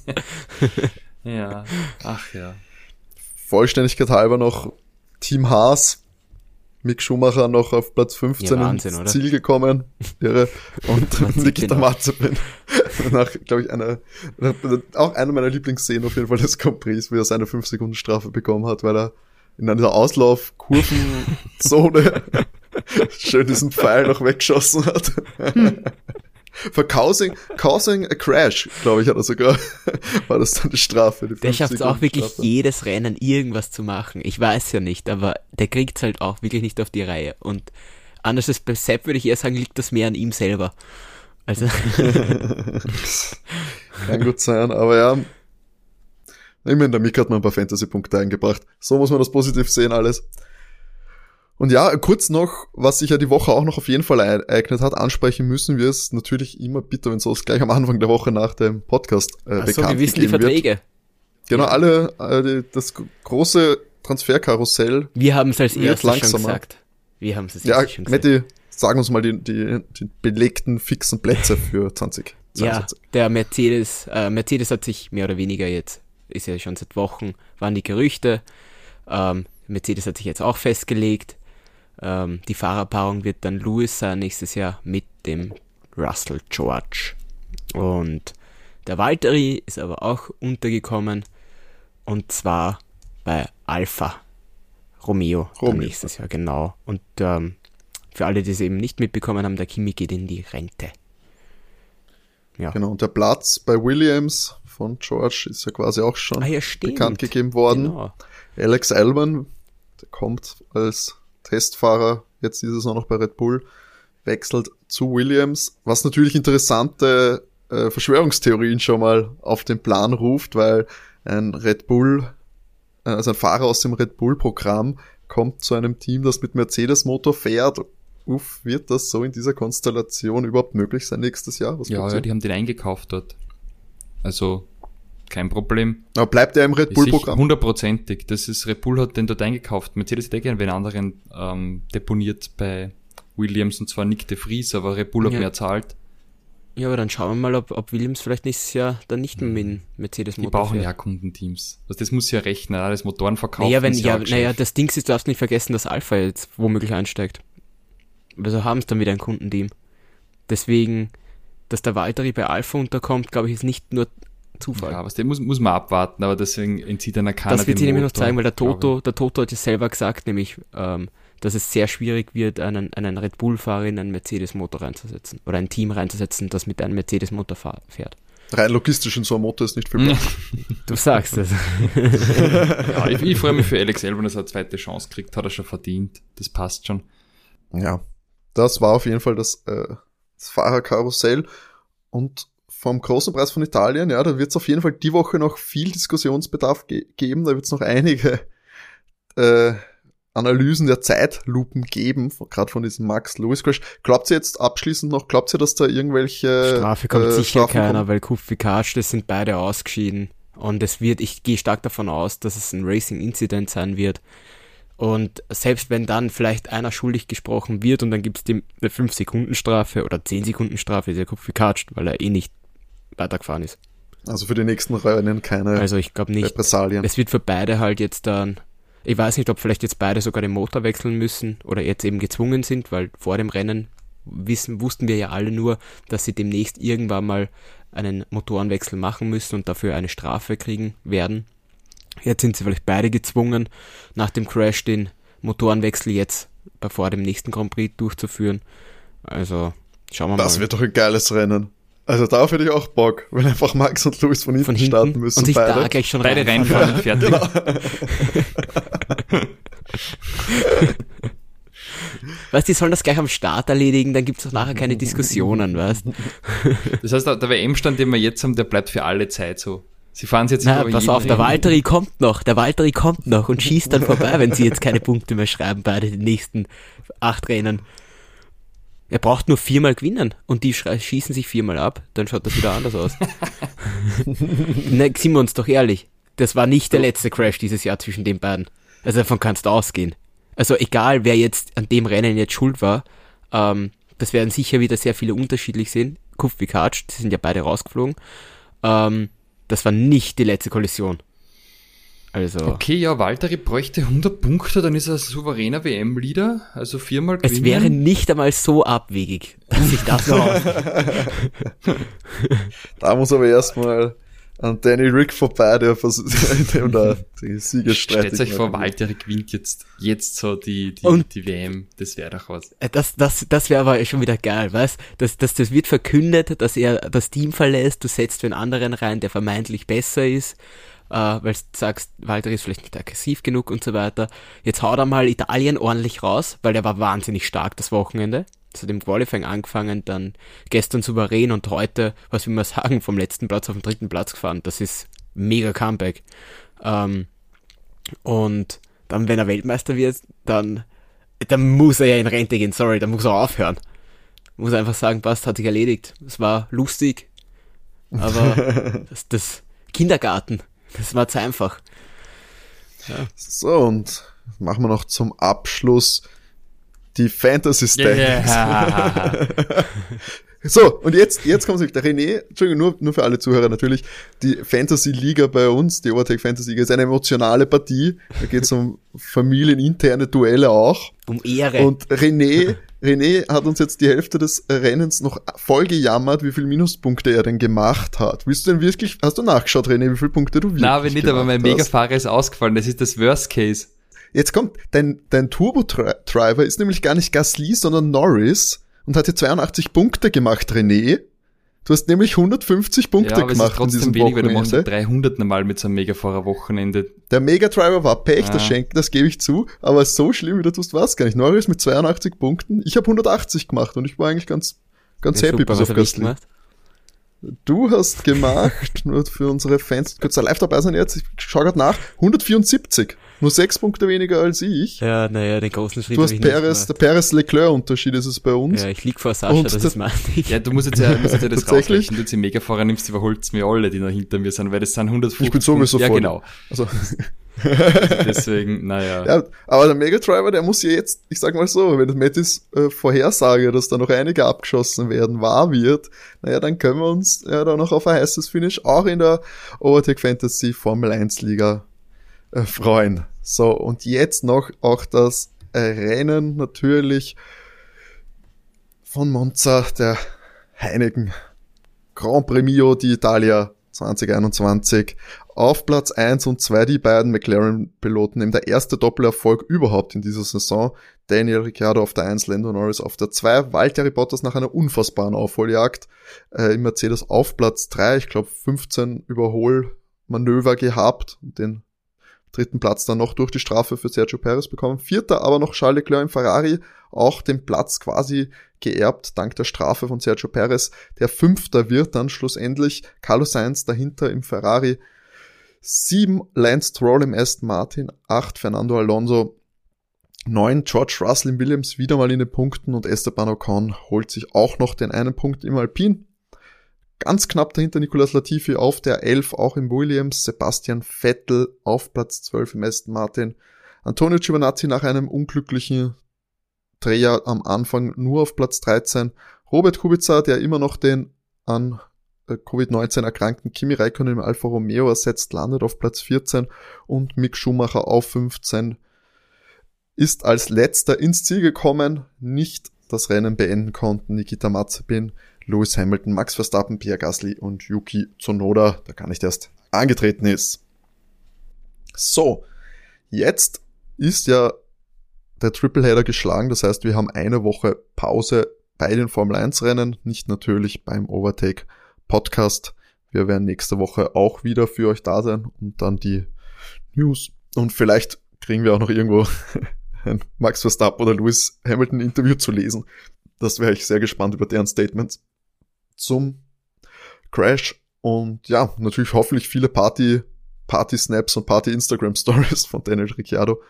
Speaker 2: ja, ach ja.
Speaker 1: Vollständigkeit halber noch Team Haas. Mick Schumacher noch auf Platz 15 ja, Wahnsinn, ins oder? Ziel gekommen. Irre. Und Nikita Mazepin nach, glaube ich, einer, auch einer meiner Lieblingsszenen auf jeden Fall des Compris, wo er seine 5 Sekunden Strafe bekommen hat, weil er in einer Auslauf-Kurvenzone schön diesen Pfeil noch weggeschossen hat. For causing, causing a crash, glaube ich, hat er sogar, war das dann die Strafe. Die
Speaker 3: der schafft es auch wirklich Strafe. jedes Rennen irgendwas zu machen. Ich weiß ja nicht, aber der kriegt es halt auch wirklich nicht auf die Reihe. Und anders als bei Sepp würde ich eher sagen, liegt das mehr an ihm selber. Also.
Speaker 1: Kann gut sein, aber ja. Immerhin, der Mick hat mal ein paar Fantasy-Punkte eingebracht. So muss man das positiv sehen alles. Und ja, kurz noch, was sich ja die Woche auch noch auf jeden Fall ereignet hat, ansprechen müssen wir es natürlich immer bitter, wenn sowas gleich am Anfang der Woche nach dem Podcast äh, Ach bekannt so, wir wissen die Verträge. Wird. Genau, alle, äh, das große Transferkarussell.
Speaker 3: Wir haben es als erstes schon gesagt. Wir haben es als
Speaker 1: Ja,
Speaker 3: erstes schon gesagt.
Speaker 1: Matti, sag uns mal die, die, die belegten fixen Plätze für 20.
Speaker 3: Ja, der Mercedes, äh, Mercedes hat sich mehr oder weniger jetzt, ist ja schon seit Wochen, waren die Gerüchte. Ähm, Mercedes hat sich jetzt auch festgelegt. Ähm, die Fahrerpaarung wird dann Lewis sein nächstes Jahr mit dem Russell George. Und der Valtteri ist aber auch untergekommen. Und zwar bei Alpha Romeo,
Speaker 1: Romeo.
Speaker 3: nächstes Jahr, genau. Und ähm, für alle, die es eben nicht mitbekommen haben, der Kimi geht in die Rente. Ja.
Speaker 1: Genau, und der Platz bei Williams von George ist ja quasi auch schon
Speaker 3: Ah ja,
Speaker 1: bekannt gegeben worden.
Speaker 3: Genau.
Speaker 1: Alex Albon, der kommt als Testfahrer jetzt diese Saison noch bei Red Bull, wechselt zu Williams, was natürlich interessante äh, Verschwörungstheorien schon mal auf den Plan ruft, weil ein Red Bull, äh, also ein Fahrer aus dem Red Bull Programm kommt zu einem Team, das mit Mercedes Motor fährt. Uff, wird das so in dieser Konstellation überhaupt möglich sein nächstes Jahr? Was
Speaker 2: Ja, ja, die haben den eingekauft dort. Also, kein Problem.
Speaker 1: Aber bleibt er im Red
Speaker 2: Ist
Speaker 1: Bull
Speaker 2: sich
Speaker 1: Programm?
Speaker 2: Hundertprozentig. Das ist, Red Bull hat den dort eingekauft. Mercedes hätte gerne wen anderen ähm, deponiert bei Williams und zwar Nick de Vries, aber Red Bull hat
Speaker 3: Ja.
Speaker 2: mehr zahlt.
Speaker 3: Ja, aber dann schauen wir mal, ob, ob Williams vielleicht nächstes Jahr dann nicht mehr mit dem Mercedes
Speaker 2: Die
Speaker 3: Motor
Speaker 2: brauchen
Speaker 3: fährt.
Speaker 2: ja Kundenteams. Also das muss ja rechnen, alles Motoren verkaufen.
Speaker 3: Naja, wenn,
Speaker 2: ist
Speaker 3: ja, naja, das Ding ist, du darfst nicht vergessen, dass Alpha jetzt womöglich einsteigt. Also haben es dann wieder ein Kundenteam. Deswegen, dass der Valtteri bei Alpha unterkommt, glaube ich, ist nicht nur Zufall.
Speaker 2: Ja, was, den muss, muss man abwarten, aber deswegen entzieht einer keiner
Speaker 3: das wird sich nämlich noch zeigen, weil der Toto, der Toto hat ja selber gesagt, nämlich, ähm, dass es sehr schwierig wird, einen, einen Red Bull-Fahrer in einen Mercedes-Motor reinzusetzen. Oder ein Team reinzusetzen, das mit einem Mercedes-Motor fährt.
Speaker 1: Rein logistisch in so einem Motor ist nicht viel. Platz.
Speaker 3: Du sagst es.
Speaker 2: ja, ich, ich freue mich für Alex Albon, dass er eine zweite Chance kriegt, hat er schon verdient. Das passt schon.
Speaker 1: Ja, das war auf jeden Fall das, äh, das Fahrerkarussell. Und vom großen Preis von Italien, ja, da wird es auf jeden Fall die Woche noch viel Diskussionsbedarf ge geben. Da wird es noch einige äh, Analysen der Zeitlupen geben, gerade von diesem Max Lewis Crash. Glaubt ihr jetzt abschließend noch, glaubt ihr, dass da irgendwelche
Speaker 3: Strafe kommt
Speaker 1: äh,
Speaker 3: sicher
Speaker 1: Strafen
Speaker 3: keiner,
Speaker 1: kommen?
Speaker 3: weil Kufikage, das sind beide ausgeschieden. Und es wird, ich gehe stark davon aus, dass es ein Racing-Incident sein wird. Und selbst wenn dann vielleicht einer schuldig gesprochen wird und dann gibt es eine 5-Sekunden-Strafe oder 10-Sekunden-Strafe, ist ja Kufikage, weil er eh nicht weitergefahren ist.
Speaker 1: Also für die nächsten Rennen keine
Speaker 3: Also ich glaube nicht.
Speaker 1: Repressalien.
Speaker 3: Es wird für beide halt jetzt dann, ich weiß nicht, ob vielleicht jetzt beide sogar den Motor wechseln müssen oder jetzt eben gezwungen sind, weil vor dem Rennen wissen, wussten wir ja alle nur, dass sie demnächst irgendwann mal einen Motorenwechsel machen müssen und dafür eine Strafe kriegen werden. Jetzt sind sie vielleicht beide gezwungen, nach dem Crash den Motorenwechsel jetzt vor dem nächsten Grand Prix durchzuführen. Also schauen wir
Speaker 1: Das
Speaker 3: mal.
Speaker 1: wird doch ein geiles Rennen. Also darauf hätte ich auch Bock, wenn einfach Max und Louis von hinten,
Speaker 3: von hinten
Speaker 1: starten müssen.
Speaker 3: und sich
Speaker 1: beide.
Speaker 3: da gleich schon
Speaker 2: Beide
Speaker 3: reinfahren.
Speaker 2: fertig.
Speaker 3: Weißt du, die sollen das gleich am Start erledigen, dann gibt's auch nachher keine Diskussionen, weißt
Speaker 2: Das heißt, der WM-Stand, den wir jetzt haben, der bleibt für alle Zeit so. Sie fahren jetzt
Speaker 3: Na, pass auf, der. Valtteri kommt noch, der Valtteri kommt noch und schießt dann vorbei, wenn sie jetzt keine Punkte mehr schreiben bei den nächsten acht Rennen. Er braucht nur viermal gewinnen und die schießen sich viermal ab, dann schaut das wieder anders aus. ne, sind wir uns doch ehrlich. Das war nicht der letzte Crash dieses Jahr zwischen den beiden. Also davon kannst du ausgehen. Also egal, wer jetzt an dem Rennen jetzt schuld war, ähm, das werden sicher wieder sehr viele unterschiedlich sehen. Kuf wie Katsch, die sind ja beide rausgeflogen. Ähm, das war nicht die letzte Kollision. Also,
Speaker 2: Okay, ja, Valtteri bräuchte 100 Punkte, dann ist er souveräner WM-Leader, also viermal
Speaker 3: es
Speaker 2: gewinnen.
Speaker 3: wäre nicht einmal so abwegig, dass sich das
Speaker 1: Da muss aber erstmal an Danny Rick vorbei, der versucht, dem da die Siege
Speaker 2: Stellt euch vor, Valtteri gewinnt jetzt, jetzt so die, die,
Speaker 3: Und-
Speaker 2: die WM, das wäre doch was.
Speaker 3: Äh, Das, das, das wäre aber schon wieder geil, weißt das, das, das wird verkündet, dass er das Team verlässt, du setzt den anderen rein, der vermeintlich besser ist, äh, weil du sagst, Walter ist vielleicht nicht aggressiv genug und so weiter. Jetzt haut er mal Italien ordentlich raus, weil der war wahnsinnig stark das Wochenende. Das hat im Qualifying angefangen, dann gestern souverän und heute, was will man sagen, vom letzten Platz auf den dritten Platz gefahren. Das ist mega Comeback. Ähm, und dann, wenn er Weltmeister wird, dann dann muss er ja in Rente gehen, sorry, dann muss er aufhören. Muss er einfach sagen, passt, hat sich erledigt. Es war lustig, aber das, das Kindergarten, das war zu einfach.
Speaker 1: Ja. So, und machen wir noch zum Abschluss die Fantasy Stats. Yeah. so, und jetzt, jetzt kommt der René, Entschuldigung, nur, nur für alle Zuhörer natürlich, die Fantasy Liga bei uns, die Overtake Fantasy Liga, ist eine emotionale Partie. Da geht es um familieninterne Duelle auch.
Speaker 3: Um Ehre.
Speaker 1: Und René, René hat uns jetzt die Hälfte des Rennens noch voll gejammert, wie viel Minuspunkte er denn gemacht hat. Willst du denn wirklich, hast du nachgeschaut, René, wie viele Punkte du wirklich
Speaker 2: Nein, wenn nicht, aber mein Megafahrer ist ausgefallen. Das ist das Worst Case.
Speaker 1: Jetzt kommt, dein, dein Turbo-Driver ist nämlich gar nicht Gasly, sondern Norris und hat hier 82 Punkte gemacht, René. Du hast nämlich 150 Punkte ja, aber gemacht es ist
Speaker 2: trotzdem in diesem wenig, Wochenende. Weil du machst 300 normal mit so einem Megafahrer-Wochenende.
Speaker 1: Der Mega-Driver war Pech, ah. das Schenken, das gebe ich zu, aber so schlimm wie du tust, war es gar nicht. Norris mit 82 Punkten, ich habe 180 gemacht und ich war eigentlich ganz, ganz ja, happy super, bis auf Gasly. Du hast gemacht, nur für unsere Fans, ihr live dabei sein jetzt, ich schau grad nach, 174. Nur sechs Punkte weniger als ich.
Speaker 3: Ja, naja, den großen Schritt.
Speaker 1: Du hast Perez, der Perez-Leclerc-Unterschied ist es bei uns.
Speaker 3: Ja, ich lieg vor Sascha, Und das ist mein
Speaker 2: Ja, du musst jetzt ja, musst jetzt ja das rausrechnen. Du jetzt Megafahrer nimmst, überholst mir alle, die noch hinter mir sind, weil das sind 150.
Speaker 1: Ich bin sowieso
Speaker 2: Ja, genau. Also. Deswegen, naja.
Speaker 1: Ja, aber der Mega Driver, der muss ja jetzt, ich sag mal so, wenn Mattis äh, Vorhersage, dass da noch einige abgeschossen werden, wahr wird, naja, dann können wir uns ja da noch auf ein heißes Finish auch in der Overtake Fantasy Formel 1 Liga äh, freuen. So, und jetzt noch auch das Rennen natürlich von Monza, der Heineken Grand Premio d'Italia 2021. Auf Platz 1 und 2 die beiden McLaren-Piloten, eben der erste Doppelerfolg überhaupt in dieser Saison. Daniel Ricciardo auf der 1, Lando Norris auf der 2, Valtteri Bottas nach einer unfassbaren Aufholjagd äh, im Mercedes auf Platz 3, ich glaube 15 Überholmanöver gehabt den dritten Platz dann noch durch die Strafe für Sergio Perez bekommen. Vierter aber noch Charles Leclerc im Ferrari, auch den Platz quasi geerbt, dank der Strafe von Sergio Perez. Der Fünfter wird dann schlussendlich Carlos Sainz dahinter im Ferrari. Sieben Lance Stroll im Aston Martin, acht Fernando Alonso, neun George Russell im Williams wieder mal in den Punkten und Esteban Ocon holt sich auch noch den einen Punkt im Alpin. Ganz knapp dahinter Nicolas Latifi auf der 11, auch im Williams. Sebastian Vettel auf Platz 12 im Aston Martin. Antonio Giovinazzi nach einem unglücklichen Dreher am Anfang nur auf Platz 13. Robert Kubica, der immer noch den an äh, Covid-19 erkrankten Kimi Räikkönen im Alfa Romeo ersetzt, landet auf Platz 14 und Mick Schumacher auf 15 ist als letzter ins Ziel gekommen, nicht das Rennen beenden konnten. Nikita Mazepin Lewis Hamilton, Max Verstappen, Pierre Gasly und Yuki Tsunoda, der gar nicht erst angetreten ist. So, jetzt ist ja der Tripleheader geschlagen, das heißt, wir haben eine Woche Pause bei den Formel 1 Rennen, nicht natürlich beim Overtake Podcast. Wir werden nächste Woche auch wieder für euch da sein und dann die News und vielleicht kriegen wir auch noch irgendwo ein Max Verstappen oder Lewis Hamilton Interview zu lesen. Das wäre ich sehr gespannt über deren Statements zum Crash und ja, natürlich hoffentlich viele Party, Party-Snaps und Party-Instagram-Stories von Daniel Ricciardo.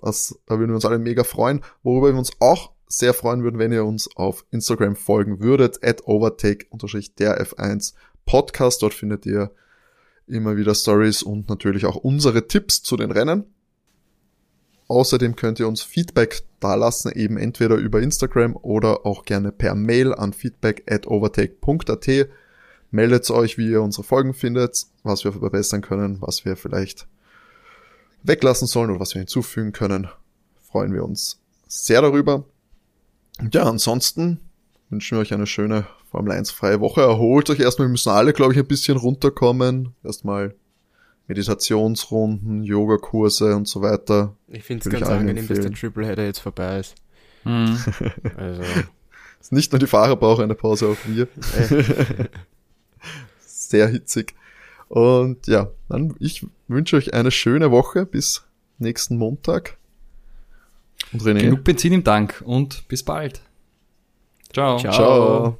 Speaker 1: Das, da würden wir uns alle mega freuen. Worüber wir uns auch sehr freuen würden, wenn ihr uns auf Instagram folgen würdet, at overtake-der F1 Podcast. Dort findet ihr immer wieder Stories und natürlich auch unsere Tipps zu den Rennen. Außerdem könnt ihr uns Feedback dalassen, eben entweder über Instagram oder auch gerne per Mail an feedback at overtake.at. Meldet euch, wie ihr unsere Folgen findet, was wir verbessern können, was wir vielleicht weglassen sollen oder was wir hinzufügen können. Freuen wir uns sehr darüber. Ja, ansonsten wünschen wir euch eine schöne Formel 1 freie Woche. Erholt euch erstmal, wir müssen alle, glaube ich, ein bisschen runterkommen. Erstmal Meditationsrunden, Yogakurse und so weiter.
Speaker 3: Ich finde es ganz angenehm, empfehlen. dass der Tripleheader jetzt vorbei ist. Mhm.
Speaker 1: also. ist nicht nur die Fahrer brauchen eine Pause, auch wir. Sehr hitzig. Und ja, dann ich wünsche euch eine schöne Woche bis nächsten Montag.
Speaker 2: Und René. Genug Benzin im Tank und bis bald.
Speaker 3: Ciao.
Speaker 1: Ciao. Ciao.